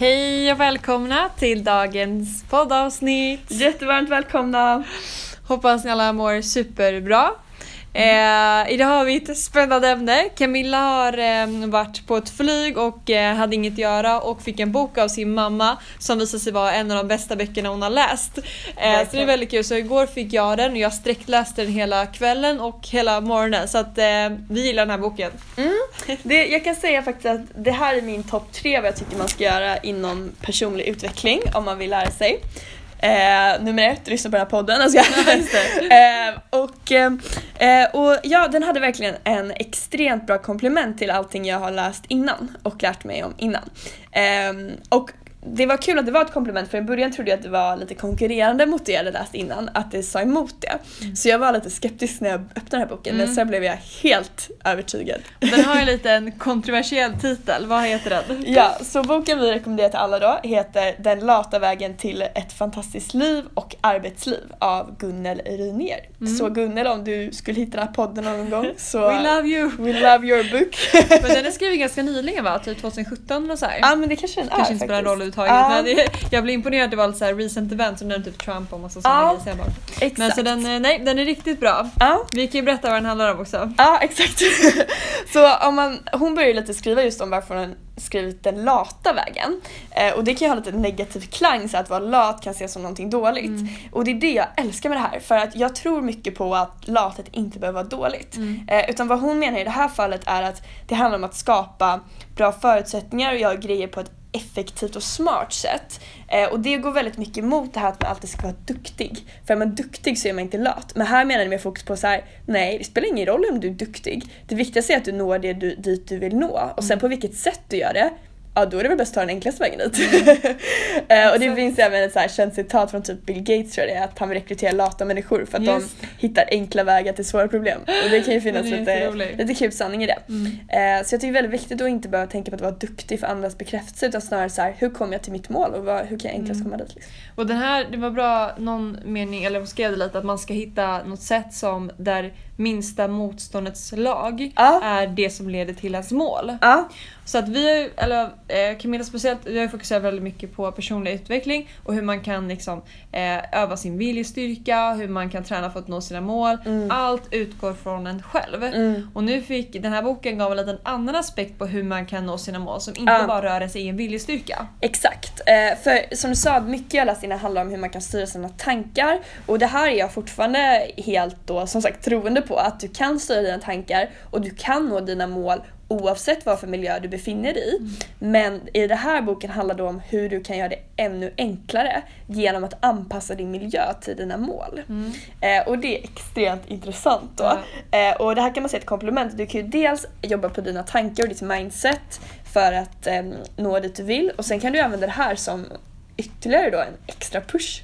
Hej och välkomna till dagens poddavsnitt. Jättevarmt välkomna! Hoppas ni alla mår superbra. Eh, idag har vi ett spännande ämne. Camilla har eh, varit på ett flyg och eh, hade inget att göra och fick en bok av sin mamma som visade sig vara en av de bästa böckerna hon har läst. Eh, så det är väldigt kul. Så igår fick jag den och jag sträckläste den hela kvällen och hela morgonen. Så att eh, vi gillar den här boken. Det, jag kan säga faktiskt att det här är min topp tre vad jag tycker man ska göra inom personlig utveckling om man vill lära sig. Eh, nummer ett, lyssna på den här podden. Alltså, eh, och, eh, och ja, den hade verkligen en extremt bra komplement till allting jag har läst innan och lärt mig om innan. Eh, och det var kul att det var ett komplement för i början trodde jag att det var lite konkurrerande mot det jag hade läst innan, att det sa emot det. Så jag var lite skeptisk när jag öppnade den här boken men sen blev jag helt övertygad. Den har en liten kontroversiell titel. Vad heter den? Ja, så boken vi rekommenderar till alla då heter Den lata vägen till ett fantastiskt liv och arbetsliv av Gunnel Rynér. Så Gunnel om du skulle hitta den här podden någon gång så We love you! we love your book. Men den är skriven ganska nyligen va? Typ 2017 och så här. ja men det kanske den är Kanske inte spelar faktiskt. roll överhuvudtaget Ja. men jag blev imponerad det var så här recent event som nämnde typ Trump och massa sådana Ja, grejer. så Exakt. Men så den, eh, nej, den är riktigt bra. Ja. Vi kan ju berätta vad den handlar om också. Ja, exakt. så om man, hon börjar ju lite skriva just om varför hon skrivit den lata vägen. Eh, och det kan ju ha lite negativ klang så att vara lat kan ses som någonting dåligt. Och det är det jag älskar med det här för att jag tror mycket på att lathet inte behöver vara dåligt. Eh, utan vad hon menar i det här fallet är att det handlar om att skapa bra förutsättningar och göra grejer på ett effektivt och smart sätt. Eh, och det går väldigt mycket emot det här att man alltid ska vara duktig. För är man duktig så är man inte lat. Men här menar jag med fokus på så här: nej det spelar ingen roll om du är duktig. Det viktigaste är att du når det du, dit du vill nå. Och sen på vilket sätt du gör det, ja då är det väl bäst att ta den enklaste vägen dit. eh, och det finns även ett så här känt citat från typ Bill Gates tror jag det är, att han vill rekrytera lata människor för att Just. de hittar enkla vägar till svåra problem. Och det kan ju finnas lite, lite kul sanning i det. Mm. Eh, så jag tycker det är väldigt viktigt att inte behöva tänka på att vara duktig för andras bekräftelse utan snarare så här, hur kommer jag till mitt mål och vad, hur kan jag enklast Mm. komma dit? Liksom. Och den här, det var bra någon mening, eller hon skrev det lite, att man ska hitta något sätt som där minsta motståndets lag Ja. är det som leder till ens mål. Ja, Så att vi eller eh, Camilla speciellt, vi har fokuserat väldigt mycket på personlig utveckling och hur man kan liksom eh, öva sin viljestyrka, hur man kan träna för att nå sina mål. Mm. Allt utgår från en själv. Mm. Och nu fick den här boken gav en liten annan aspekt på hur man kan nå sina mål som inte Ja. bara rör ens egen viljestyrka. Exakt. Eh, för som du sa, mycket jag läst innan handlar om hur man kan styra sina tankar. Och det här är jag fortfarande helt då som sagt troende på att du kan styra dina tankar och du kan nå dina mål oavsett vad för miljö du befinner dig i. Men i den här boken handlar det om hur du kan göra det ännu enklare genom att anpassa din miljö till dina mål. Eh, och det är extremt intressant då. Eh, och det här kan man säga ett komplement. Du kan ju dels jobba på dina tankar och ditt mindset för att eh, nå dit du vill och sen kan du använda det här som ytterligare då en extra push.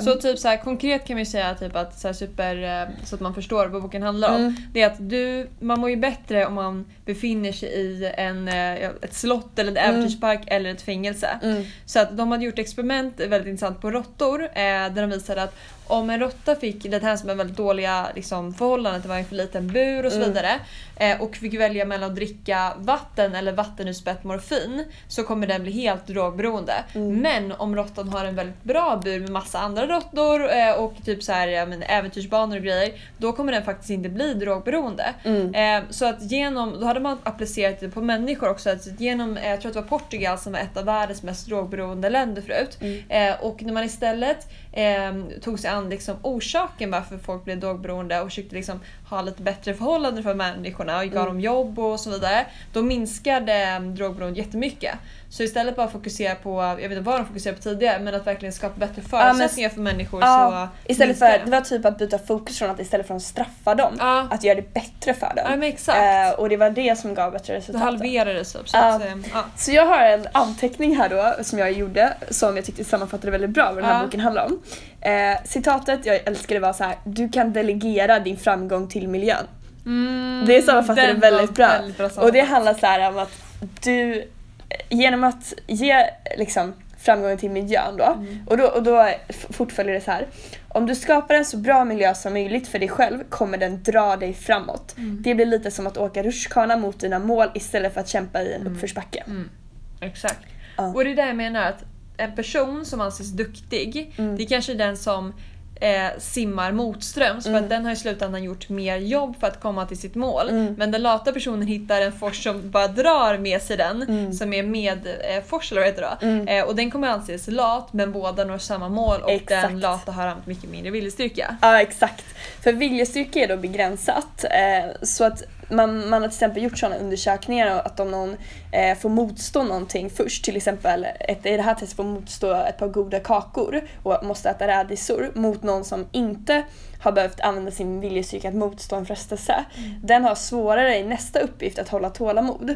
Så typ så här, konkret kan vi säga typ att så, super, eh, så att man förstår vad boken handlar om. Mm. Det är att du, man mår ju bättre om man befinner sig i en, eh, ett slott eller en äventyrspark eller ett fängelse. Mm. Så att de hade gjort experiment, väldigt intressant, på råttor eh, där de visade att om en råtta fick det här som är väldigt dåliga liksom, förhållanden, det var en för liten bur och så Mm. vidare eh, och fick välja mellan att dricka vatten eller vattenutspätt morfin så kommer den bli helt drogberoende. Mm. Men om råttan har en väldigt bra bur med massa andra råttor eh, och typ så här, ja, men, äventyrsbanor och grejer då kommer den faktiskt inte bli drogberoende. Mm. Eh, så att genom, då hade man applicerat det på människor också. Att genom, eh, jag tror att det var Portugal som var ett av världens mest drogberoende länder förut. Mm. Och när man istället eh, tog sig an liksom orsaken varför folk blev drogberoende och försökte liksom ha lite bättre förhållanden för människorna och gav Mm. dem jobb och så vidare. Då minskade eh, drogberoendet jättemycket. Så istället bara fokusera på, jag vet inte vad de fokuserade på tidigare, men att verkligen skapa bättre förutsättningar för människor Ja, så istället för, det var typ att byta fokus från att istället för att straffa dem, Ja. att göra det bättre för dem. Ja men. Eh, och det var det som gav bättre det resultat. halverades typ. Så Ja. att, ja. Så jag har en anteckning här då som jag gjorde som jag tyckte sammanfattade väldigt bra vad den här Ja. boken handlar om. Eh, citatet jag älskar det var så här: du kan delegera din framgång till miljön. Mm, Det sammanfattar det den var väldigt bra. väldigt bra Och det handlar så här om att du, genom att ge liksom framgången till miljön då, Mm. och då, och då fortföljer det så här. Om du skapar en så bra miljö som möjligt för dig själv kommer den dra dig framåt. Mm. Det blir lite som att åka rutschkana mot dina mål istället för att kämpa i en uppförsbacke. Mm. Exakt. Ja. Och det är där jag menar att en person som anses duktig, Mm. det är kanske är den som eh, simmar motströms för Mm. att den har i slutändan gjort mer jobb för att komma till sitt mål. Mm. Men den lata personen hittar en fors som bara drar med sig den, Mm. som är medfors eller vad heter det. Mm. eh, Och den kommer anses lat men båda når samma mål och Exakt. den lata har haft mycket mindre viljestyrka. Ja exakt. För viljestyrka är då begränsat. Eh, så att man, man har till exempel gjort sådana undersökningar att om någon eh, får motstå någonting först, till exempel ett, i det här testet får motstå ett par goda kakor och måste äta rädisor mot någon som inte har behövt använda sin viljestyrka att motstå en frestelse. Den har svårare i nästa uppgift att hålla tålamod.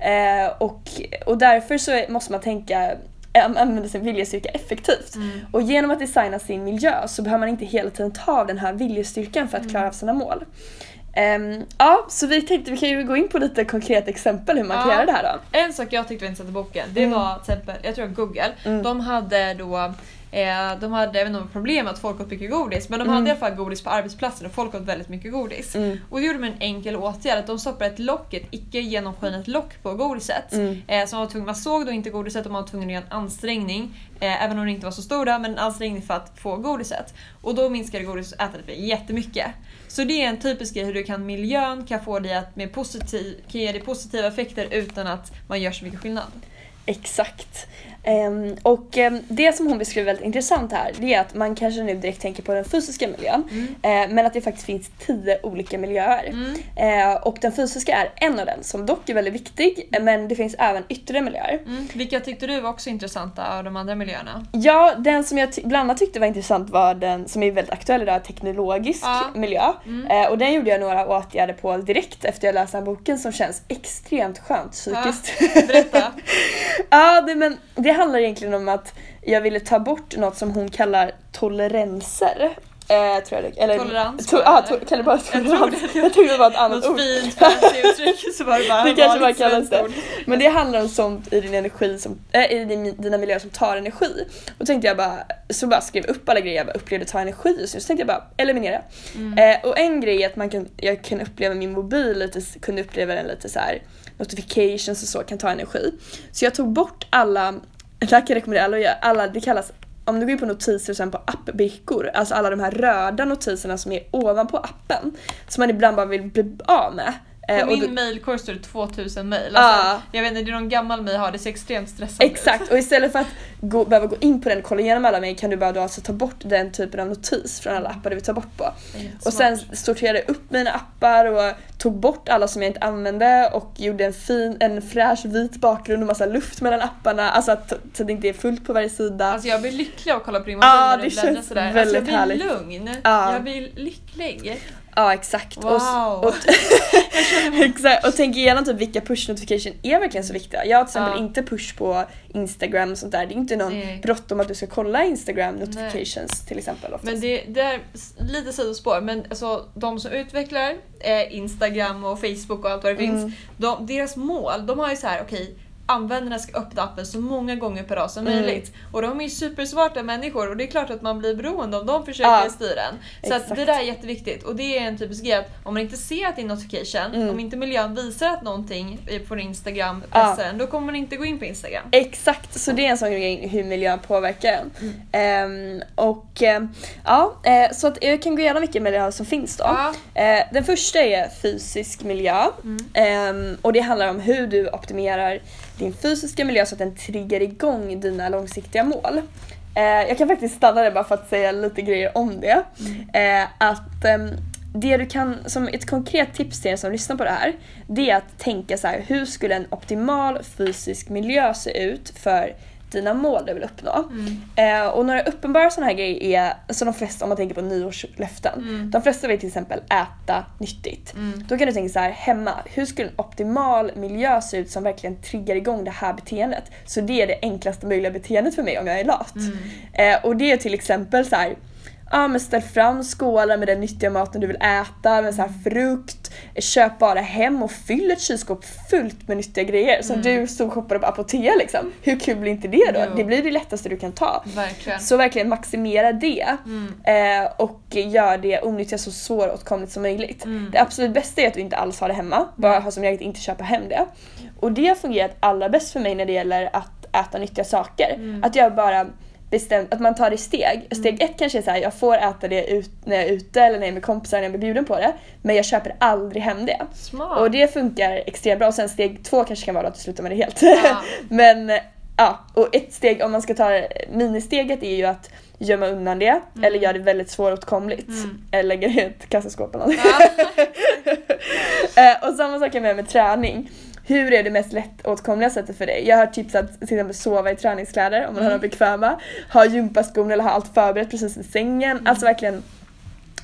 Eh, och, och därför så måste man tänka eh, använda sin viljestyrka effektivt. Mm. Och genom att designa sin miljö så behöver man inte hela tiden ta av den här viljestyrkan för att klara av sina mål. Ehm, ja, så vi tänkte vi kan ju gå in på lite konkreta exempel hur man kan Ja. göra det här då. En sak jag tyckte var intressant i boken, det Mm. var till exempel, jag tror Google, Mm. de hade då Eh, de hade, inte om problem med att folk åt mycket godis, men de Mm. hade i alla fall godis på arbetsplatsen och folk åt väldigt mycket godis. Mm. Och det gjorde de en enkel åtgärd, att de stoppade ett lock, ett icke genomskinligt lock på godiset. Mm. Eh, så man, var tvungen, man såg då inte godiset och man var tvungen att göra en ansträngning, eh, även om det inte var så stora, men en ansträngning för att få godiset. Och då minskade godisätandet jättemycket. Så det är en typisk grej hur du kan miljön kan få dig att med positiv, kan ge dig positiva effekter utan att man gör så mycket skillnad. Exakt. Ehm, och ehm, det som hon beskriver väldigt intressant här det är att man kanske nu direkt tänker på den fysiska miljön eh, men att det faktiskt finns tio olika miljöer. Mm. Eh, och den fysiska är en av dem som dock är väldigt viktig men det finns även yttre miljöer. Mm. Vilka tyckte du var också intressanta av de andra miljöerna? Ja, den som jag bland annat tyckte var intressant var den som är väldigt aktuell idag, teknologisk Ja. miljö. Mm. Eh, och den gjorde jag några åtgärder på direkt efter jag läste den här boken som känns extremt skönt psykiskt. Berätta. Ja, det, men det handlar egentligen om att jag ville ta bort något som hon kallar toleranser. Eh, tror jag det, eller, Tolerans, To, ah, to, kan det bara Jag tolerans? Jag tror det var ett annat Något ord. fint fancy uttryck så var det bara Det kanske bara kallas det. Men det handlar om sånt i din energi som, äh, i din, dina miljöer som tar energi. Och tänkte jag bara, så bara skrev upp alla grejer jag bara upplevde tar energi och så, så tänkte jag bara eliminera. Mm. Eh, och en grej är att man kan, jag kan uppleva min mobil lite, kunde uppleva den lite så här notifications och så kan ta energi. Så jag tog bort alla, det här kan jag rekommendera alla att göra, alla, det kallas om du går in på notiser och sen på appbrickor, alltså alla de här röda notiserna som är ovanpå appen, som man ibland bara vill bli av med. Eh, På min du- mailkorg står det 2000 mail. Alltså, Jag vet inte, det är någon gammal mail jag har, det ser extremt stressande ut. Exakt, och istället för att gå, behöva gå in på den och kolla igenom alla mejl kan du bara då alltså ta bort den typen av notis från alla appar du vill ta bort på. Och sen sorterade jag upp mina appar och tog bort alla som jag inte använde och gjorde en fin, en fräsch vit bakgrund och massa luft mellan apparna, alltså att, så att det inte är fullt på varje sida. Alltså jag blir lycklig av att kolla på din mobil Ja, när det du bläddrar sådär. väldigt alltså jag blir härligt. lugn. Ja. Jag blir lycklig. Ja exakt. Wow. Och, och, exakt. och tänk igenom typ vilka push notification är verkligen så viktiga. Jag har till exempel Ja. inte push på Instagram och sånt där. Det är inte någon Nej. bråttom att du ska kolla Instagram notifications till exempel. Oftast. Men det, det är lite sidospår, men alltså, de som utvecklar eh, Instagram och Facebook och allt vad det Mm. finns, de, deras mål, de har ju så här: okej användarna ska öppna appen så många gånger per dag som Mm. möjligt. Och de är ju supersmarta människor och det är klart att man blir beroende om de försöker Ja, styra en. Så att det där är jätteviktigt och det är en typisk grej att om man inte ser att det är notification, Mm. om inte miljön visar att någonting på Instagram Ja. pressar en, då kommer man inte gå in på Instagram. Exakt, så det är en sån grej hur miljön påverkar en. Mm. Ehm, och ehm, ja, eh, så att jag kan gå igenom vilka miljöer som finns då. Ja. Eh, den första är fysisk miljö. Ehm, och det handlar om hur du optimerar din fysiska miljö så att den triggar igång dina långsiktiga mål. Eh, jag kan faktiskt stanna där bara för att säga lite grejer om det. Eh, att ehm, det du kan, som ett konkret tips till er som lyssnar på det här, det är att tänka så här: hur skulle en optimal fysisk miljö se ut för dina mål du vill uppnå? Mm. Eh, och några uppenbara sådana här grejer är, som de flesta, om man tänker på nyårslöften, Mm. de flesta vill till exempel äta nyttigt. Mm. Då kan du tänka så här, hemma, hur skulle en optimal miljö se ut som verkligen triggar igång det här beteendet? Så det är det enklaste möjliga beteendet för mig om jag är lat. Mm. Eh, och det är till exempel så här, ja men ställ fram skålar med den nyttiga maten du vill äta, med så här frukt, köp bara hem och fyll ett kylskåp fullt med nyttiga grejer som Mm. du stod och shoppade på Apotea liksom. Hur kul blir inte det då? Jo. Det blir det lättaste du kan ta. Verkligen. Så verkligen maximera det Mm. eh, och gör det onyttiga så svåråtkomligt som möjligt. Mm. Det absolut bästa är att du inte alls har det hemma, bara ha som regel inte köpa hem det. Och det har fungerat allra bäst för mig när det gäller att äta nyttiga saker. Att jag bara bestämt att man tar det i steg. Steg ett kanske är så här, jag får äta det ut, när jag är ute eller när jag är med kompisar när jag blir bjuden på det. Men jag köper aldrig hem det. Smart. Och det funkar extremt bra. Och sen steg två kanske kan vara att du slutar med det helt. Ja. Men eh, ja, och ett steg om man ska ta ministeget är ju att gömma undan det eller göra det väldigt svåråtkomligt. Mm. Eller lägga det i ett kassaskåp eller något. Ja. Eh, och samma sak är med med träning. Hur är det mest lättåtkomliga sättet för dig? Jag har tipsat till exempel sova i träningskläder om man har Mm. dem bekväma. Ha gympaskon eller ha allt förberett precis vid sängen. Mm. Alltså verkligen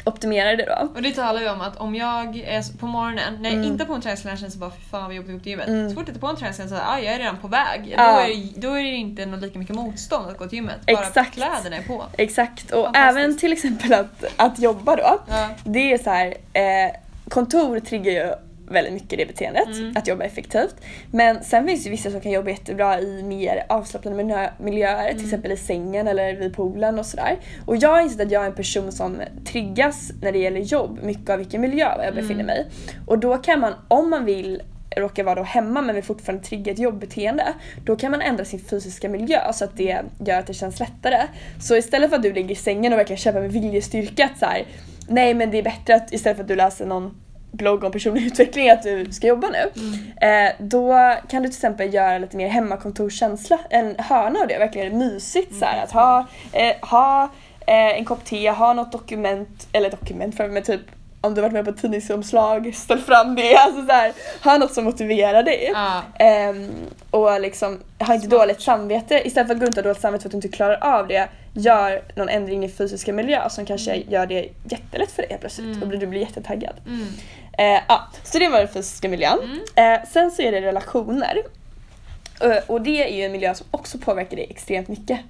optimera det då. Och det talar ju om att om jag är på morgonen, när jag Mm. inte har på en träningskläder känns det bara fy fan vad jobbigt att gå till gymmet. Mm. Så fort jag tar på en träningskläder så ah, jag är redan på väg. Ja. Då, är det, då är det inte något lika mycket motstånd att gå till gymmet. Bara Exakt. kläderna är på. Exakt och även till exempel att, att jobba då. Ja. Det är så här, eh, kontor triggar ju väldigt mycket det beteendet, Mm. att jobba effektivt. Men sen finns det vissa som kan jobba jättebra i mer avslappnade miljö- miljöer, Mm. till exempel i sängen eller vid poolen och sådär. Och jag har insett att jag är en person som triggas när det gäller jobb, mycket av vilken miljö jag befinner Mm. mig. Och då kan man, om man vill råkar vara då hemma men vill fortfarande trigga ett jobbbeteende, då kan man ändra sin fysiska miljö så att det gör att det känns lättare. Så istället för att du ligger i sängen och verkligen kämpar med viljestyrka att så här, nej men det är bättre att istället för att du läser någon blogg om personlig utveckling att du ska jobba nu. Eh, då kan du till exempel göra lite mer hemmakontorskänsla, en hörna av det, verkligen mysigt så här, att ha, eh, ha eh, en kopp te, ha något dokument, eller dokument för mig typ om du varit med på ett tidningsomslag, ställ fram det. Alltså så här, ha något som motiverar dig. Ja. Ehm, och liksom, ha inte Smart. dåligt samvete. Istället för att gå runt och ha dåligt samvete för att du inte klarar av det, gör någon ändring i fysiska miljö som kanske gör det jättelätt för dig helt plötsligt Mm. och du blir jättetaggad. Mm. Eh, ja, så det var den fysiska miljön. Mm. Eh, sen så är det relationer. Eh, och det är ju en miljö som också påverkar dig extremt mycket.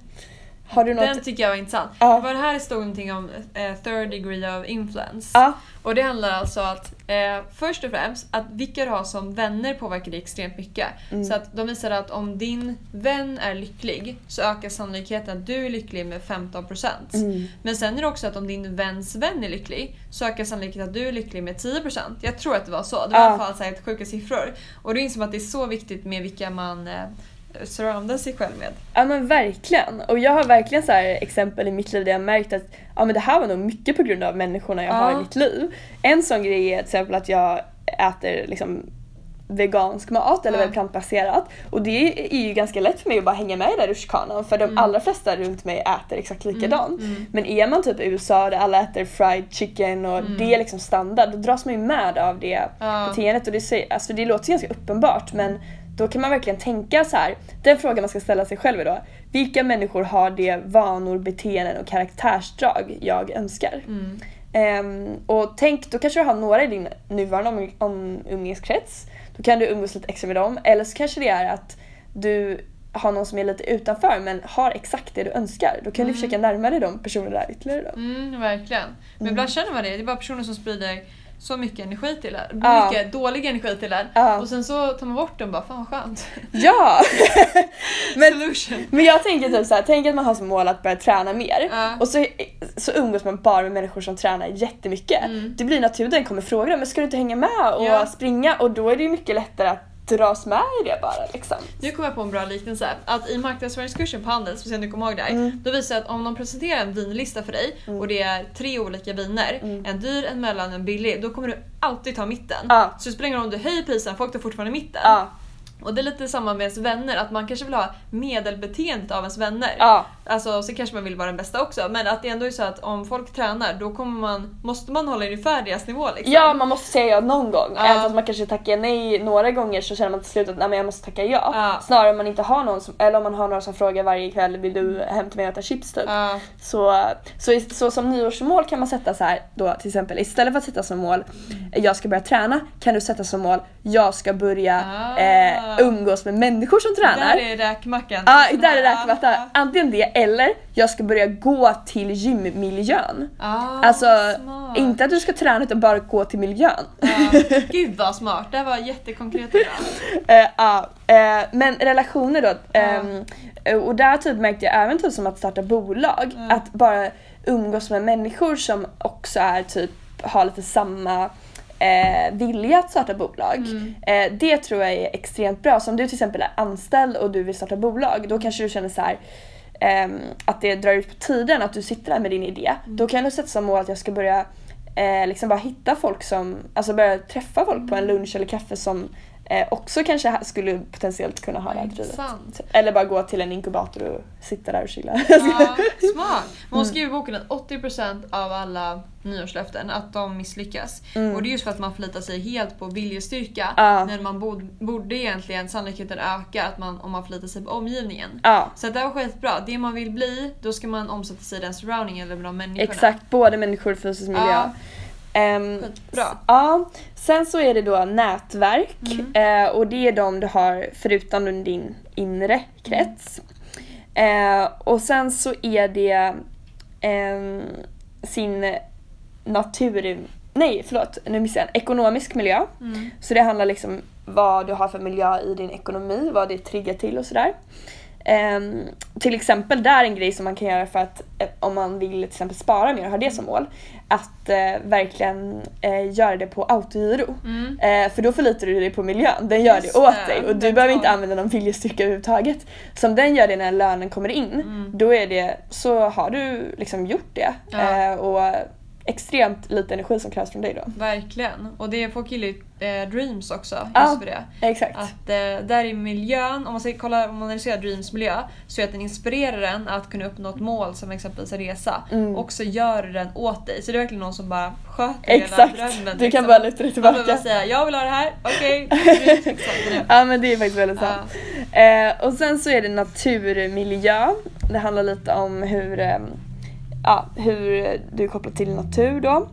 Har du något? Den tycker jag var intressant. Ja. Det var det här det stod någonting om eh, third degree of influence. Ja. Och det handlar alltså att eh, först och främst att vilka du har som vänner påverkar dig extremt mycket. Mm. Så att de visar att om din vän är lycklig så ökar sannolikheten att du är lycklig med 15%. Mm. Men sen är det också att om din väns vän är lycklig så ökar sannolikheten att du är lycklig med 10%. Jag tror att det var så. Det var i Ja. alla fall så här sjuka siffror. Och då inser man att det är så viktigt med vilka man eh, surroundar sig själv med. Ja men verkligen. Och jag har verkligen så exempel i mitt liv där jag har märkt att ja, men det här var nog mycket på grund av människorna jag har Ja. i mitt liv. En sån grej är till exempel att jag äter liksom vegansk mat eller Ja. plantbaserat. Och det är ju ganska lätt för mig att bara hänga med i den rutschkanan för de Mm. allra flesta runt mig äter exakt likadant. Mm, mm. Men är man typ i USA där alla äter fried chicken och Mm. det är liksom standard, då dras man ju med av det Ja. beteendet. Och det, alltså det låter ganska uppenbart men då kan man verkligen tänka så här. Den frågan man ska ställa sig själv då, vilka människor har det vanor, beteenden och karaktärsdrag jag önskar? Mm. Ehm, och tänk, då kanske du har några i din nuvarande om, om umgängeskrets. Då kan du umgås lite extra med dem. Eller så kanske det är att du har någon som är lite utanför men har exakt det du önskar. Då kan du Mm. försöka närma dig de personerna där ytterligare då. Mm, verkligen. Men Mm. ibland känner man det. Det är bara personer som sprider så mycket energi till en. Ja. Mycket dålig energi till en. Ja. Och sen så tar man bort den bara, fan vad skönt. Ja! men, Solution. men jag tänker typ såhär, tänk att man har som mål att börja träna mer. Ja. Och så, så umgås man bara med människor som tränar jättemycket. Mm. Det blir naturligt att kommer fråga men ska du inte hänga med och springa? Och då är det ju mycket lättare att dras med i det bara liksom. Nu kommer jag på en bra liknelse. Att i marknadsföringskursen på Handels, se om du kommer ihåg det här. Mm. Då visar det att om de presenterar en vinlista för dig Mm. och det är tre olika viner, Mm. en dyr, en mellan och en billig, då kommer du alltid ta mitten. Ja. Så det spelar ingen roll om du höjer priset, folk tar fortfarande mitten. Ja, Och det är lite samma med ens vänner, att man kanske vill ha medelbeteendet av ens vänner. ja, Alltså så kanske man vill vara den bästa också men att det ändå är så att om folk tränar då kommer man, måste man hålla ungefär deras nivå liksom. ja man måste säga ja någon gång. Ja. Även fast man kanske tackar nej några gånger så känner man till slut att nej, men jag måste tacka ja. Ja. Snarare om man inte har någon som, eller om man har några som frågar varje kväll vill du hem till mig och äta chips typ. Ja. Så, så, så som nyårsmål kan man sätta så här då till exempel istället för att sätta som mål jag ska börja träna kan du sätta som mål jag ska börja Ah. eh, umgås med människor som tränar. Där är räkmackan. Ja, där är räkmatta. ja. Antingen det eller jag ska börja gå till gymmiljön. Ah, Alltså smart. inte att du ska träna utan bara gå till miljön. Ja. Gud vad smart, det var jättekonkret idag. Eh, ja, eh, men relationer då. ehm, och där typ märkte jag även typ som att starta bolag. Ja. Att bara umgås med människor som också är typ har lite samma eh, vilja att starta bolag. Mm. Eh, det tror jag är extremt bra. Så om du till exempel är anställd och du vill starta bolag då kanske du känner så här ehm, att det drar ut på tiden att du sitter där med din idé. Mm. Då kan du sätta som mål att jag ska börja eh, liksom bara hitta folk som, alltså börja träffa folk på en Mm. lunch eller kaffe som eh, också kanske skulle potentiellt kunna ha det drivet. Intressant. Eller bara gå till en inkubator och sitta där och chilla. Ja, smart. Hon Mm. skriver i boken att 80% av alla nyårslöften att de misslyckas. Mm. Och det är just för att man förlitar sig helt på viljestyrka Ja. när man bod, borde egentligen sannolikheten öka att man, om man förlitar sig på omgivningen. Ja, Så att det var skitbra. Det man vill bli, då ska man omsätta sig i den surrounding eller med de människorna. exakt. Både människor och fysisk miljö. Ja. Ehm, Skitbra. Ja, sen så är det då nätverk Mm. eh, och det är de du har förutom din inre krets. Eh, och sen så är det ehm, sin natur... Nej, förlåt, nu missade jag. Ekonomisk miljö. Mm. Så det handlar liksom vad du har för miljö i din ekonomi, vad det triggar till och sådär. Ehm, till exempel där en grej som man kan göra för att eh, om man vill till exempel spara mer och ha det som mål. Att eh, verkligen eh, göra det på autogiro. Mm. Eh, för då förlitar du dig på miljön, den gör Just det åt dig och du behöver inte tar- använda någon viljestyrka överhuvudtaget. Så om den gör det när lönen kommer in, Mm. då är det, så har du liksom gjort det. Ja. Och extremt lite energi som krävs från dig då. Verkligen. Och det folk gillar ju eh, Dreams också, just Ja. för det. Exakt. Att eh, där i miljön, om man ska kolla om man analyserar Dreams miljö, så är att den inspirerar en att kunna uppnå ett mål som exempelvis en resa. Mm. Och så gör den åt dig. Så det är verkligen någon som bara sköter Exakt. hela drömmen. Du kan liksom. bara luta dig Man tillbaka. bara säga jag vill ha det här, okej. Nu. Ja men det är faktiskt väldigt sant. Eh, och sen så är det naturmiljö. Det handlar lite om hur, eh, ja, hur du är kopplad till natur då.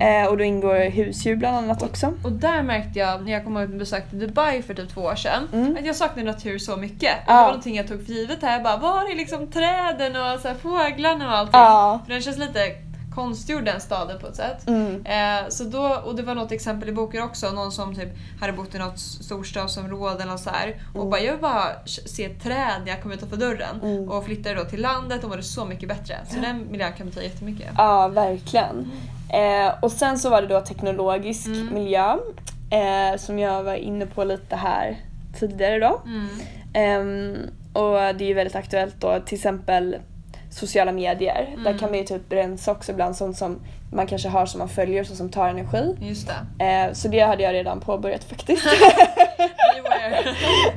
Eh, och då ingår husdjur bland annat också. Och där märkte jag när jag kom och besökte Dubai för typ två år sedan Mm. att jag saknade natur så mycket. Och Ja. Det var någonting jag tog för givet här. Jag bara, var är liksom träden och så här fåglarna och allting? Ja. För den känns lite konstgjord den staden på ett sätt. Mm. Eh, så då, och det var något exempel i boken också, någon som typ hade bott i något storstadsområde eller så här, och Mm. bara jag vill bara se ett träd när jag kommer utanför dörren. Mm. Och flyttade då till landet och var det så mycket bättre. Så den miljön kan betyda jättemycket. Ja, verkligen. Eh, och sen så var det då teknologisk Mm. miljö. Eh, som jag var inne på lite här tidigare då. Mm. Ehm, och det är ju väldigt aktuellt då, till exempel sociala medier. Där Mm. kan man ju typ rensa också ibland sånt som man kanske har som man följer så som tar energi. Just det. Eh, så det hade jag redan påbörjat faktiskt.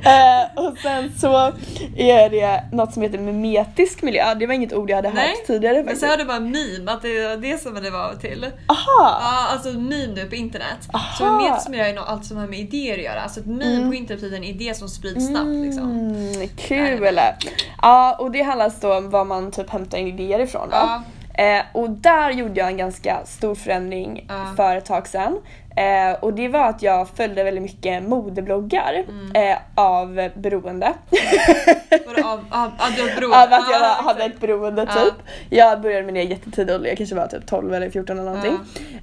Eh, och sen så är det något som heter mimetisk miljö. Det var inget ord jag hade Nej, hört tidigare Men faktiskt. så hörde bara meme, att det var det som det var till. Aha! Ja, alltså meme nu på internet. Aha. Så mimetisk miljö är nog allt som har med idéer att göra. Alltså ett meme Mm. på internet betyder en idé som sprids snabbt liksom. Mm, kul! Ja, och det handlar alltså om var man typ hämtar idéer ifrån då. Ja. Eh, och där gjorde jag en ganska stor förändring Ja. för ett tag sedan. Eh, och det var att jag följde väldigt mycket modebloggar Mm. eh, av beroende. Vadå, av, av, av, du beroende? av att jag Ja, hade ett beroende Ja. typ. Jag började med det i jättetidig ålder, jag kanske var typ 12 eller 14 eller någonting.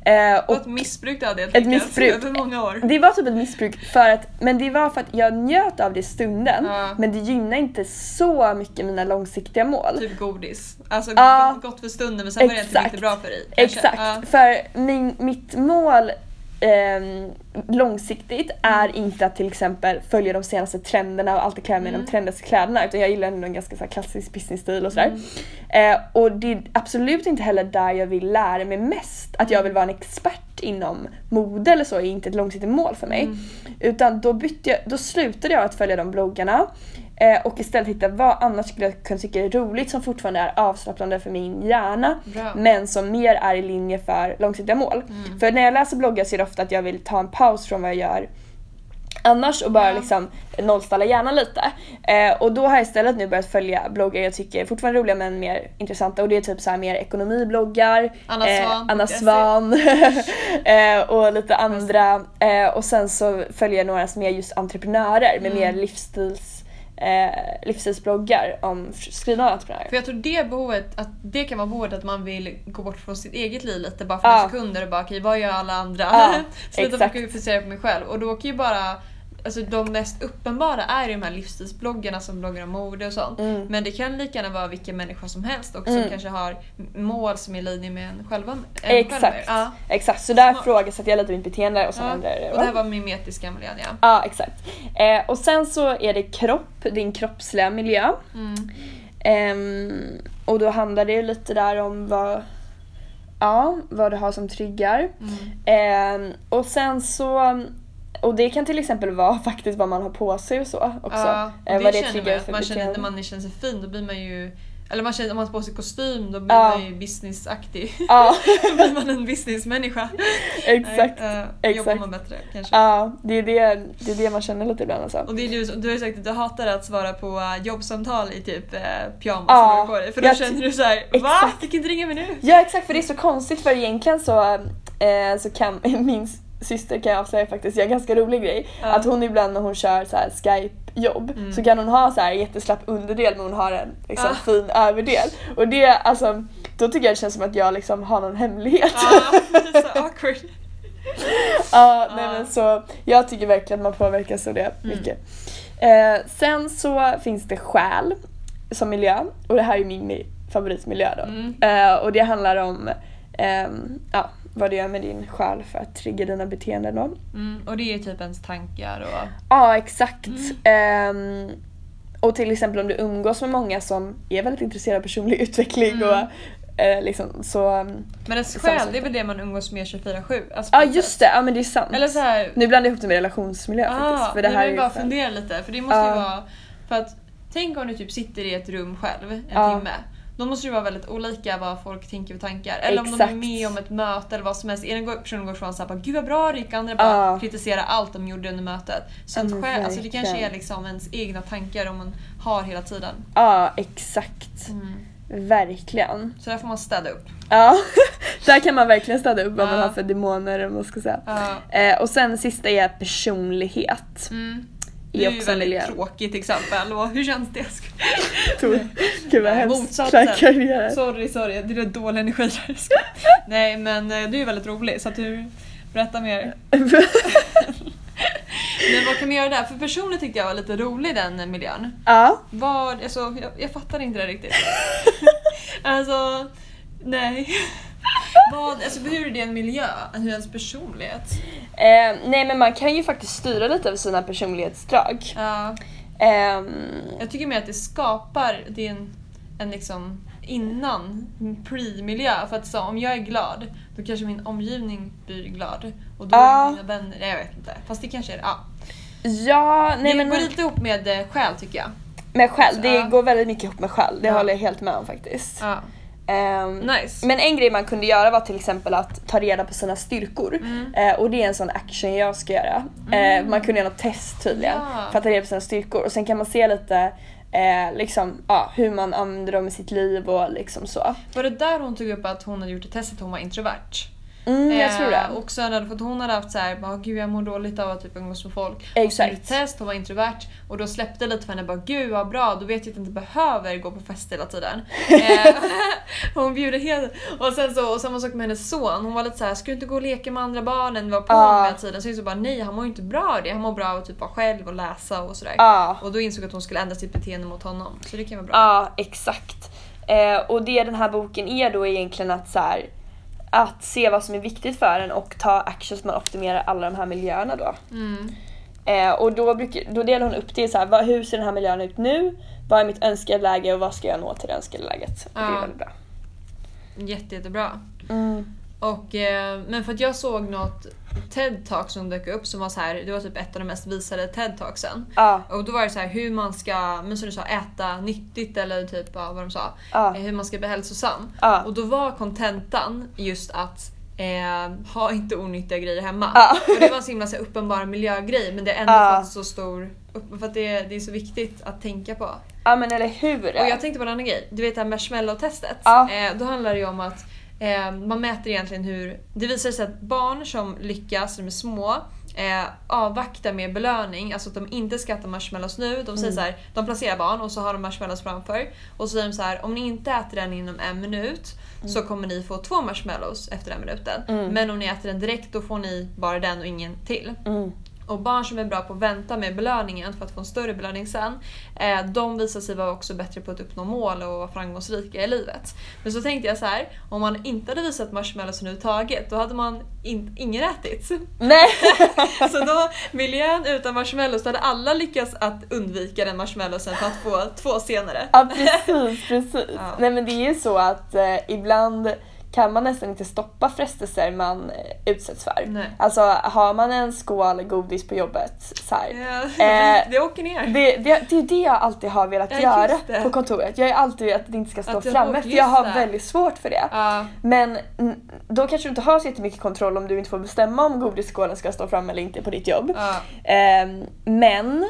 Eh, Och och ett missbruk av det helt Ett enkelt, missbruk. Över många år. det var typ ett missbruk för att, men det var för att jag njöt av det i stunden men det gynnade inte så mycket mina långsiktiga mål. Typ godis. Alltså gott för stunden men sen var det inte bra för dig. kanske. Exakt, för min, mitt mål ehm, långsiktigt är inte att till exempel följa de senaste trenderna och alltid klä mig i Mm. de trendigaste kläderna utan jag gillar ändå en ganska så klassisk business-stil och sådär. Mm. Eh, och det är absolut inte heller där jag vill lära mig mest. Att jag vill vara en expert inom mode eller så är inte ett långsiktigt mål för mig. Mm. Utan då, bytte jag, då slutade jag att följa de bloggarna eh, och istället hitta vad annars skulle jag kunna tycka är roligt som fortfarande är avslappnande för min hjärna Bra. men som mer är i linje för långsiktiga mål. Mm. För när jag läser bloggar så är det ofta att jag vill ta en paus från vad jag gör annars och bara liksom nollställa hjärnan lite. Eh, och då har jag istället nu börjat följa bloggar jag tycker är fortfarande roliga men mer intressanta och det är typ så här mer ekonomibloggar, Anna eh, Svan. Anna Svan eh, och lite andra eh, och sen så följer jag några som är just entreprenörer med Mm. mer livsstils eh, livsstilsbloggar om skrivna entreprenörer. För jag tror det behovet, att det kan vara behovet att man vill gå bort från sitt eget liv lite bara för Ja. några sekunder och bara okej vad gör alla andra? Ja, Sluta exakt. fokusera på mig själv och då kan ju bara alltså de mest uppenbara är ju de här livsstilsbloggarna som bloggar om mode och sånt. Mm. Men det kan lika gärna vara vilken människa som helst Mm. som kanske har mål som är i linje med en själva. en själv. Exakt. Ja. Exakt, så där ifrågasätter jag lite mitt beteende och sen Ja. ändrar det. Och va? det här var mimetiska miljön ja. Ja, exakt. Eh, och sen så är det kropp, din kroppsliga miljö. Mm. Ehm, och då handlar det ju lite där om vad, ja, vad du har som triggar. Mm. Ehm, och sen så, och det kan till exempel vara faktiskt vad man har på sig och så också. Ja, och Eh, det, vad känner man att man känner när man känner sig fin då blir man ju eller man känner, om man har på sig kostym då blir Ja. man ju businessaktig. Ja, då blir man en businessmänniska. exakt. Nej, eh, exakt. Jobbar man bättre kanske. Ja, det är det, det är det man känner lite ibland alltså. Och det är du, du har ju sagt att du hatar att svara på eh, jobbsamtal i typ eh, pyjamas Ja, på dig. För då jag känner du såhär Va? exakt. Fick inte ringa mig nu? Ja exakt för det är så konstigt för egentligen så, eh, så kan min syster kan jag avslöja faktiskt, gör en ganska rolig grej. Ja. Att hon ibland när hon kör så Skype-jobb Mm. så kan hon ha så här jätteslapp underdel men hon har en liksom, Ja. fin överdel. Och det alltså, då tycker jag det känns som att jag liksom har någon hemlighet. Ja, det är så awkward. Ja, nej Ja. men så jag tycker verkligen att man påverkas av det Mm. mycket. Eh, sen så finns det själ som miljö och det här är min mi- favoritmiljö då. Mm. Eh, och det handlar om ehm, ja, vad du gör med din själ för att trigga dina beteenden då. Mm, och det är typ ens tankar och... Ja exakt. Mm. Ehm, och till exempel om du umgås med många som är väldigt intresserade av personlig utveckling Mm. och eh, liksom så... um, Men ens själ det är väl det man umgås med 24-7? Alltså Ja just sätt. det, ja men det är sant. Eller så här, Nu blandar jag ihop det med relationsmiljö faktiskt. För det här men bara ju fundera lite för det måste ju Ja. vara... För att tänk om du typ sitter i ett rum själv en Ja. timme. Då måste det vara väldigt olika vad folk tänker för tankar. Eller om de är Exakt. med om ett möte eller vad som helst. Ena går- personen går ifrån såhär bara “Gud vad bra det gick” andra bara Ja. kritiserar allt de gjorde under mötet. Så att själv, alltså det kanske är liksom ens egna tankar om man har hela tiden. Ja exakt. Mm. Verkligen. Så där får man städa upp. Ja, där kan man verkligen städa upp vad man har för demoner man ska säga. Eh, och sen sista är personlighet. Mm. Det är ju väldigt miljö. tråkigt exempel. Och hur känns det? Gud vad hemskt. motsatsen. Sorry, sorry. Det är dålig energi. Nej men eh, du är väldigt rolig så att du berätta mer. Men vad kan man göra där? För personligen tyckte jag var lite rolig den eh, miljön. ja. Vad, alltså, jag, jag fattar inte det riktigt. alltså, nej. Vad, alltså, hur är det en miljö? Hur är ens personlighet? Eh, nej men man kan ju faktiskt styra lite över sina personlighetsdrag. Ja, Ehm, jag tycker mer att det skapar det är en, liksom innan, pre-miljö. För att så, om jag är glad, då kanske min omgivning blir glad. Och då Ja. är mina vänner, nej jag vet inte. Fast det kanske är ja. ja, nej det men går lite ihop med eh, själ tycker jag. med själ, det Ja. går väldigt mycket ihop med själ. Det Ja. håller jag helt med om faktiskt. Ja. Ehm, Nice. Men en grej man kunde göra var till exempel att ta reda på sina styrkor. Mm. Eh, och det är en sån action jag ska göra. Mm. Eh, man kunde göra något test tydligen Ja. för att ta reda på sina styrkor. Och sen kan man se lite eh, liksom, hur man använder dem i sitt liv och liksom så. Var det där hon tog upp att hon hade gjort ett test att hon var introvert? Mm, jag tror det. Eh, och sen hade, för att hon hade haft såhär, bara, gud jag mår dåligt av att typ umgås med folk. Exakt. ett test, hon var introvert och då släppte lite för henne, bara gud vad bra, då vet jag att jag inte behöver gå på fest hela tiden. eh, hon bjuder helt... Och sen så, och samma sak med hennes son, hon var lite såhär, ska du inte gå och leka med andra barnen? Var på Ja. honom hela tiden. Så jag så bara, nej han mår ju inte bra av det, han mår bra av att typ vara själv och läsa och sådär. Ja, Och då insåg jag att hon skulle ändra sitt beteende mot honom. Så det kan vara bra. ja exakt. Eh, och det den här boken är då egentligen att så här, att se vad som är viktigt för en och ta action så man optimerar alla de här miljöerna då. Mm. Eh, och då, brukar, då delar hon upp det i så här, vad, hur ser den här miljön ut nu? Vad är mitt önskade läge och vad ska jag nå till det önskade läget? Och Det är Ja. väldigt bra. Jätte, jättebra. Mm. Och, eh, men för att jag såg något TED-talk som dök upp som var så här, det var typ ett av de mest visade TED-talksen. Ja, Och då var det så här hur man ska, men som du sa, äta nyttigt eller typ vad de sa. ja, Eh, Hur man ska bli hälsosam. ja. Och då var kontentan just att eh, ha inte onyttiga grejer hemma. Och det var en så himla så här, uppenbar miljögrej men det har ändå Ja. fått så stor, för att det, det är så viktigt att tänka på. ja men eller hur? Och jag tänkte på en annan grej. Du vet det här marshmallow-testet. Eh, då handlar det ju om att man mäter egentligen hur... Det visar sig att barn som lyckas, de är små, eh, avvaktar med belöning. Alltså att de inte ska äta marshmallows nu. De säger Mm. så här, de placerar barn och så har de marshmallows framför. Och så säger de så här, om ni inte äter den inom en minut så kommer ni få två marshmallows efter den minuten. Mm. Men om ni äter den direkt då får ni bara den och ingen till. Och barn som är bra på att vänta med belöningen för att få en större belöning sen, eh, de visar sig vara också bättre på att uppnå mål och vara framgångsrika i livet. Men så tänkte jag så här, om man inte hade visat marshmallows överhuvudtaget, då hade man in, ingen ätit. Nej! Så då, miljön utan marshmallows, då hade alla lyckats att undvika den marshmallowsen för att få två senare. Ja precis, precis. Ja. Nej men det är ju så att eh, ibland kan man nästan inte stoppa frestelser man eh, utsätts för. Nej. Alltså har man en skål godis på jobbet så här, Ja, Eh, det åker ner. Det, det, det är det jag alltid har velat Ja, göra på kontoret. Jag är alltid att det inte ska stå framme för jag har det. väldigt svårt för det. Ja, Men mm, då kanske du inte har så jättemycket kontroll om du inte får bestämma om godisskålen ska stå framme eller inte på ditt jobb. Ehm, men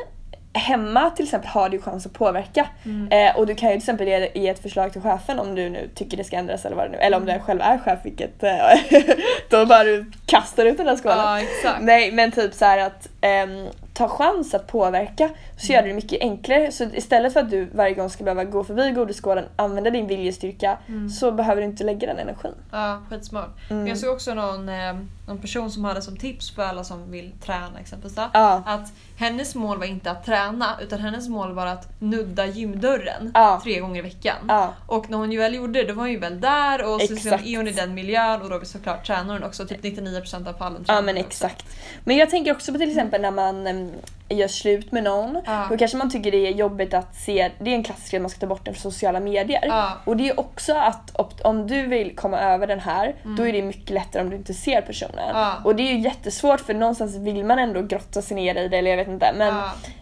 hemma till exempel har du chans att påverka. Mm. Eh, och du kan ju till exempel ge, ge ett förslag till chefen om du nu tycker det ska ändras eller vad det nu Eller om Mm. du själv är chef vilket eh, då bara du kastar ut den där skålen. exakt. Nej men typ så att ehm, ta chans att påverka så gör det det mycket enklare. Så istället för att du varje gång ska behöva gå förbi godisskålen, använda din viljestyrka Mm. så behöver du inte lägga den energin. Ja, skitsmart. Mm. Men jag såg också någon, eh, någon person som hade som tips för alla som vill träna exempelvis. Då, Ja. Att hennes mål var inte att träna utan hennes mål var att nudda gymdörren Ja. tre gånger i veckan. Ja. Och när hon ju väl gjorde det då var hon ju väl där och så liksom Exakt. är hon i den miljön och då såklart tränar hon också. Typ 99% av fallen Ja men exakt. Men jag tänker också på till exempel när man em, gör slut med någon. Ja. Då kanske man tycker det är jobbigt att se, det är en klassisk grej man ska ta bort den från sociala medier. Ja. Och det är också att om du vill komma över den här, då är det mycket lättare om du inte ser personen. Mm. Ja. Och det är ju jättesvårt för någonstans vill man ändå grotta sig ner i det eller jag vet inte. Men,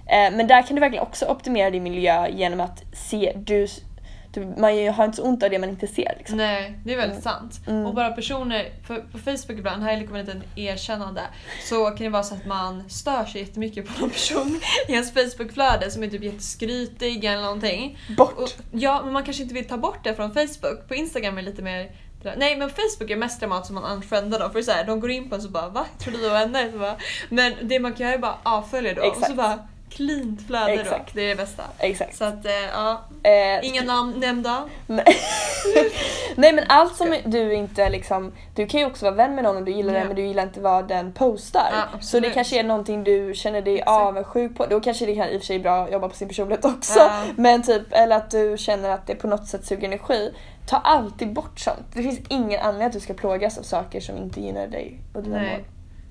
eh, men där kan du verkligen också optimera din miljö genom att se, du, du, man har inte så ont av det man inte ser. Liksom. Nej, det är väldigt sant. Mm. Och bara personer, för på Facebook ibland, här kommer en liten erkännande, så kan det vara så att man stör sig jättemycket på någon person i ens Facebookflöde som är typ jätteskrytig eller någonting. Bort! Och, ja, men man kanske inte vill ta bort det från Facebook. På Instagram är det lite mer Nej men Facebook är mest dramat som man unfriendar dem för så här, de går in på en så bara va? Tror du det var vänner? Så bara, men det man kan göra är bara avfölja då och så Exakt. bara cleant flöde då. Exakt. Det är det bästa. Exakt. Så att eh, ja, Eh, inga namn nämnda. Nej. Men allt som du inte liksom, du kan ju också vara vän med någon och du gillar Ja. det men du gillar inte vad den postar. Ja, så det kanske är någonting du känner dig Exakt. avundsjuk på. Då kanske det kan i och för sig bra att jobba på sin personlighet också. Ja. Men typ, eller att du känner att det på något sätt suger energi. Ta alltid bort sånt. Det finns ingen anledning att du ska plågas av saker som inte gynnar dig och dina Nej.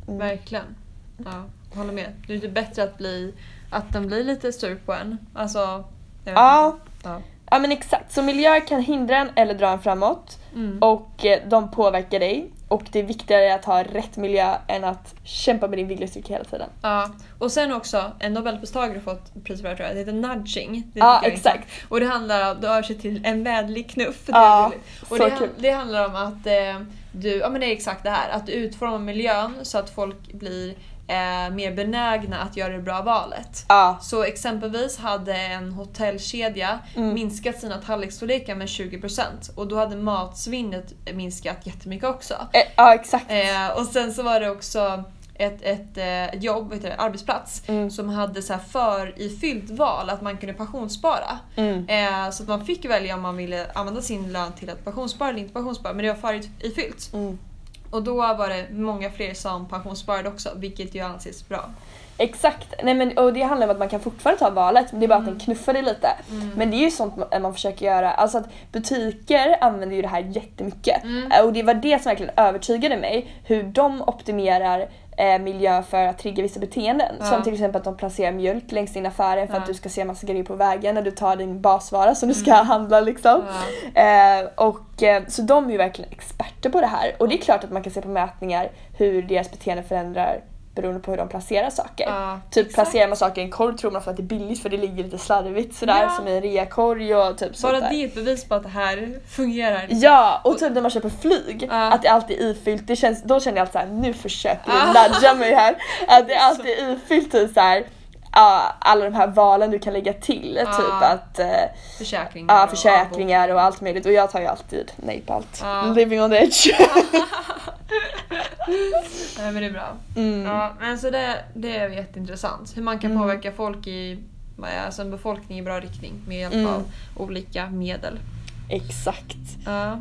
mål. Mm. Verkligen. Ja, håller med. Det är inte bättre att bli att den blir lite sur på en. Alltså, Ja. Ja. ja men exakt, så miljö kan hindra en eller dra en framåt. Mm. Och eh, de påverkar dig. Och det är viktigare att ha rätt miljö än att kämpa med din viljestyrka hela tiden. Ja, och sen också en nobelpristagare fått pris för det tror jag. Det heter nudging. Det Ja, exakt. Och det handlar om, det översätter till en vänlig knuff. Det Ja, och så det, kul. det handlar om att eh, du, ja men det är exakt det här, att du utformar miljön så att folk blir eh, mer benägna att göra det bra valet. Ja, Så exempelvis hade en hotellkedja Mm. minskat sina tallriksstorlekar med 20% och då hade matsvinnet minskat jättemycket också. eh, ja exakt. Eh, och sen så var det också ett, ett eh, jobb, det, arbetsplats Mm. som hade så här för ifyllt val att man kunde pensionsspara. Mm. Eh, så att man fick välja om man ville använda sin lön till att pensionsspara eller inte pensionsspara men det var för ifyllt. Mm. Och då var det många fler som pensionssparade också vilket ju anses bra. Exakt. Nej, men, och det handlar om att man kan fortfarande ta valet, det är bara att Mm. den knuffar dig lite. Men det är ju sånt man, man försöker göra. Alltså att butiker använder ju det här jättemycket. Mm. Och det var det som verkligen övertygade mig, hur de optimerar eh, miljö för att trigga vissa beteenden. Ja. Som till exempel att de placerar mjölk längs din affären för Ja. att du ska se massa grejer på vägen när du tar din basvara som du ska Mm. handla liksom. Ja. Eh, och, eh, så de är ju verkligen experter på det här. Och det är klart att man kan se på mätningar hur deras beteende förändrar beroende på hur de placerar saker. Ja, Typ exakt. placerar man saker i en korg tror man för att det är billigt för det ligger lite slarvigt sådär Ja. som i en reakorg och typ sånt Bara det är ett bevis på att det här fungerar. Ja, och typ när man köper flyg, Ja. att det alltid är ifyllt, det känns, då känner jag alltid såhär, nu försöker du nudga mig här. Att det alltid är ifyllt typ såhär, ja, alla de här valen du kan lägga till. Ja. Typ att, eh, Försäkringar. ja och försäkringar och allt möjligt och jag tar ju alltid nej på allt. Ja. Living on the edge. Nej men det är bra. Mm. Ja, men så det, det är jätteintressant. Hur man kan Mm. påverka folk i, alltså en befolkning i bra riktning med hjälp Mm. av olika medel. Exakt. Ja.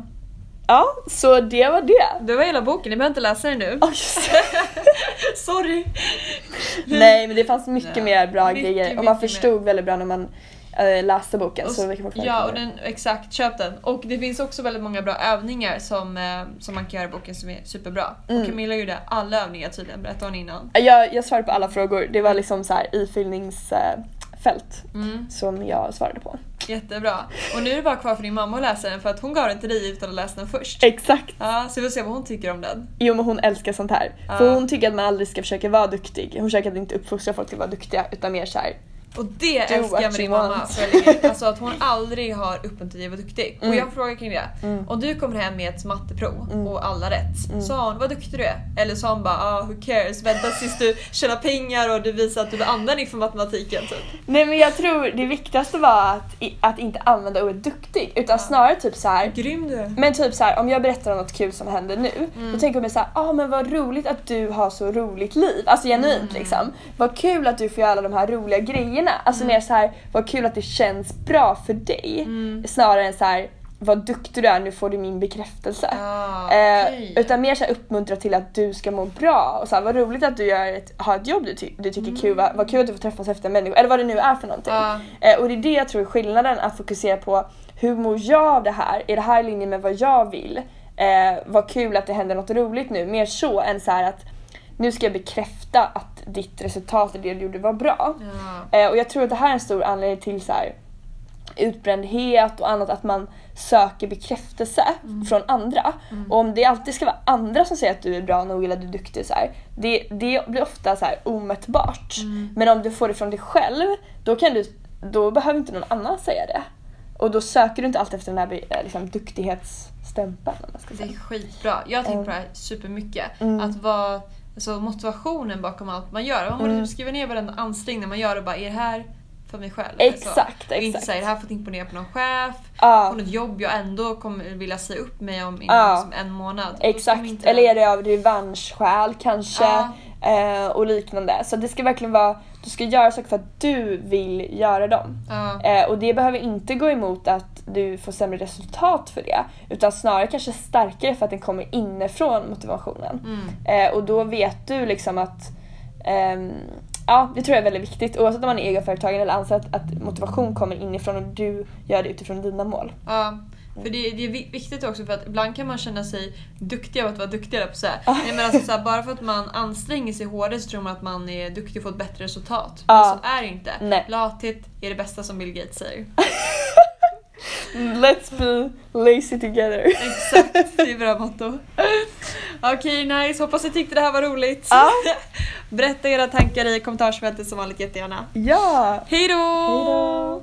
Ja, så det var det. Det var hela boken, ni behöver inte läsa den nu. Oh. Sorry! Nej men det fanns mycket Nej. mer bra Mycket, grejer och man förstod väldigt bra när man äh, läste boken. Och så vi kan Ja, och den, exakt, köp den. Och det finns också väldigt många bra övningar som, eh, som man kan göra i boken som är superbra. Mm. Och Camilla gjorde alla övningar tydligen, berättade hon innan. jag, jag svarade på alla frågor. Det var liksom så här ifyllningsfält Mm, som jag svarade på. jättebra. Och nu är det bara kvar för din mamma att läsa den för att hon gav den till dig utan att läsa den först. Exakt. Ja, så vi får se vad hon tycker om den. Jo men hon älskar sånt här. Ja. För hon tycker att man aldrig ska försöka vara duktig. Hon försöker inte uppfostra folk till att vara duktiga utan mer såhär. Och det Do älskar jag med din mamma för länge. Alltså att hon aldrig har uppmuntrat dig att vara duktig. Och Mm. jag frågar kring det. Mm. Om du kommer hem med ett matteprov Mm. och alla rätt, Mm. sa hon vad duktig du är? Eller sa hon bara ah, who cares, vänta tills du tjänar pengar och du visar att du är användning för matematiken typ. Nej men jag tror det viktigaste var att, att inte använda ordet duktig utan snarare typ så här. Grym du. Men typ så här, om jag berättar om något kul som händer nu, Mm. då tänker jag mig såhär, ah men vad roligt att du har så roligt liv. Alltså genuint Mm. liksom. Vad kul att du får göra alla de här roliga grejerna. Alltså mer så här, vad kul att det känns bra för dig. Mm. Snarare än så här, vad duktig du är, nu får du min bekräftelse. Ah, Eh, okej. utan mer så här uppmuntra till att du ska må bra och så här, vad roligt att du gör ett, har ett jobb du, ty- du tycker är kul, vad, vad kul att du får träffa häftiga människor eller vad det nu är för någonting. Ah, Eh, och det är det jag tror är skillnaden, att fokusera på hur mår jag av det här? Är det här i linje med vad jag vill? Eh, vad kul att det händer något roligt nu, mer så än så att nu ska jag bekräfta att ditt resultat det du gjorde var bra. ja. Eh, och jag tror att det här är en stor anledning till så här, utbrändhet och annat, att man söker bekräftelse från andra. Och om det alltid ska vara andra som säger att du är bra nog eller att du är duktig, så här, det, det blir ofta så här omätbart. Men om du får det från dig själv, då, kan du, då behöver inte någon annan säga det. Och då söker du inte alltid efter den här eh, liksom, duktighetsstämpeln. Det är skitbra. Jag har tänkt Mm. på det här supermycket. Mm. Att vara alltså, motivationen bakom allt man gör. Man borde Mm. typ skriva ner varenda ansträngning man gör och bara är det här för mig själv? Exakt, Och inte exakt. säga det här för att imponera på någon chef, Ja. på något jobb jag ändå kommer vilja säga upp mig om inom Ja. liksom en månad. Exakt, inte- eller är det av revanschskäl kanske? Ja. Eh, och liknande. Så det ska verkligen vara, du ska göra saker för att du vill göra dem. Eh, och det behöver inte gå emot att du får sämre resultat för det. Utan snarare kanske starkare för att den kommer inifrån motivationen. Mm. Eh, och då vet du liksom att ehm, Ja, det tror jag är väldigt viktigt oavsett om man är egenföretagare eller anställd att motivation kommer inifrån och du gör det utifrån dina mål. Ja, för det, det är vi- viktigt också för att ibland kan man känna sig duktig av att vara duktig på så. Nej, men alltså, så här, Bara för att man anstränger sig hårdare så tror man att man är duktig och får ett bättre resultat. Men Ja. så är det inte. Nej. Lathet är det bästa som Bill Gates säger. Let's be lazy together. Exakt, det är bra motto. Okej, nice. Hoppas ni tyckte det här var roligt. Ja. Berätta era tankar i kommentarsfältet som vanligt jättegärna. Ja! Hej då! Hejdå!